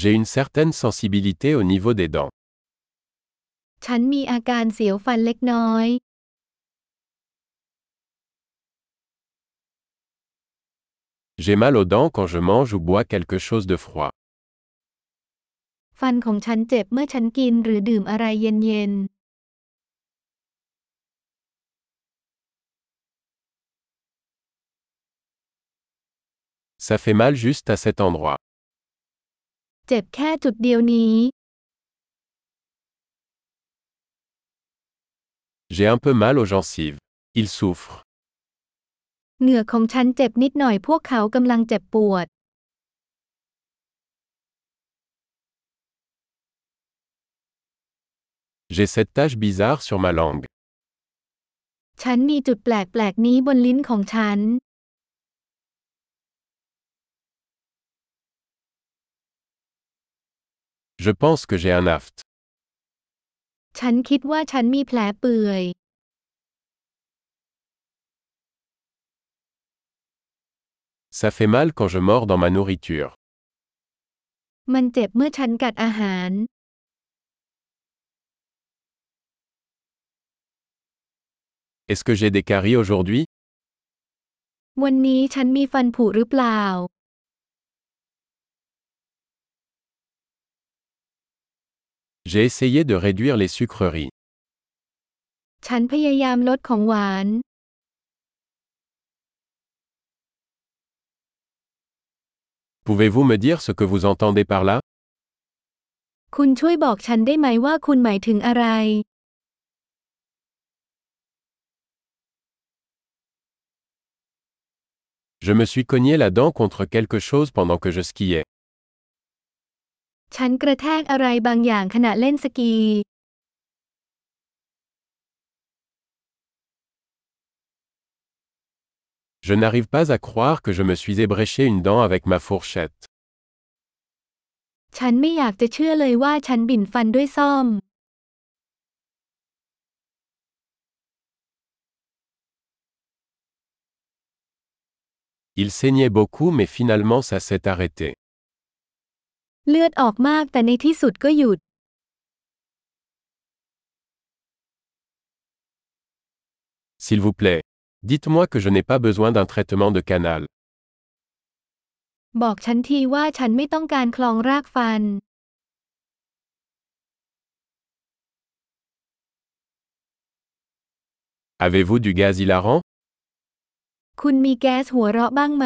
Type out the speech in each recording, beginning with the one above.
J'ai une certaine sensibilité au niveau des dents. ฉันมีอาการเสียวฟันเล็กน้อย J'ai mal aux dents quand je mange ou bois quelque chose de froid. ฟันของฉันเจ็บเมื่อฉันกินหรือดื่มอะไรเย็น Ça fait mal juste à cet endroit. ๆเจ็บแค่จุดเดียวนี้ J'ai un peu mal aux gencives. Ils souffrent. เหงือกของฉันเจ็บนิดหน่อยพวกเขากำลังเจ็บปวด J'ai cette tache bizarre sur ma langue. ฉันมีจุดแปลกๆนี้บนลิ้นของฉัน Je pense que j'ai un aft. ฉันคิดว่าฉันมีแผลเปื่อย Ça fait mal quand je mords dans ma nourriture. มันเจ็บเมื่อฉันกัดอาหาร Est-ce que j'ai des caries aujourd'hui วันนี้ฉันมีฟันผุหรือเปล่า J'ai essayé de réduire les sucreries. Pouvez-vous me dire ce que vous entendez par là? Je me suis cogné la dent contre quelque chose pendant que je skiais. ฉันกระแทกอะไรบางอย่างขณะเล่นสกี Je n'arrive pas à croire que je me suis ébréché une dent avec ma fourchette. ฉันไม่อยากจะเชื่อเลยว่าฉันบิ่นฟันด้วยซ่อม Il saignait beaucoup mais finalement ça s'est arrêté. เลือดออกมากแต่ในที่สุดก็หยุด S'il vous plaît, dites-moi que je n'ai pas besoin d'un traitement de canal. บอกฉันทีว่าฉันไม่ต้องการคลองรากฟัน Avez-vous du gaz hilarant คุณมีแก๊สหัวเราะบ้างไหม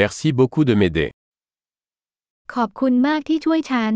Merci beaucoup de m'aider. ขอบคุณมากที่ช่วยฉัน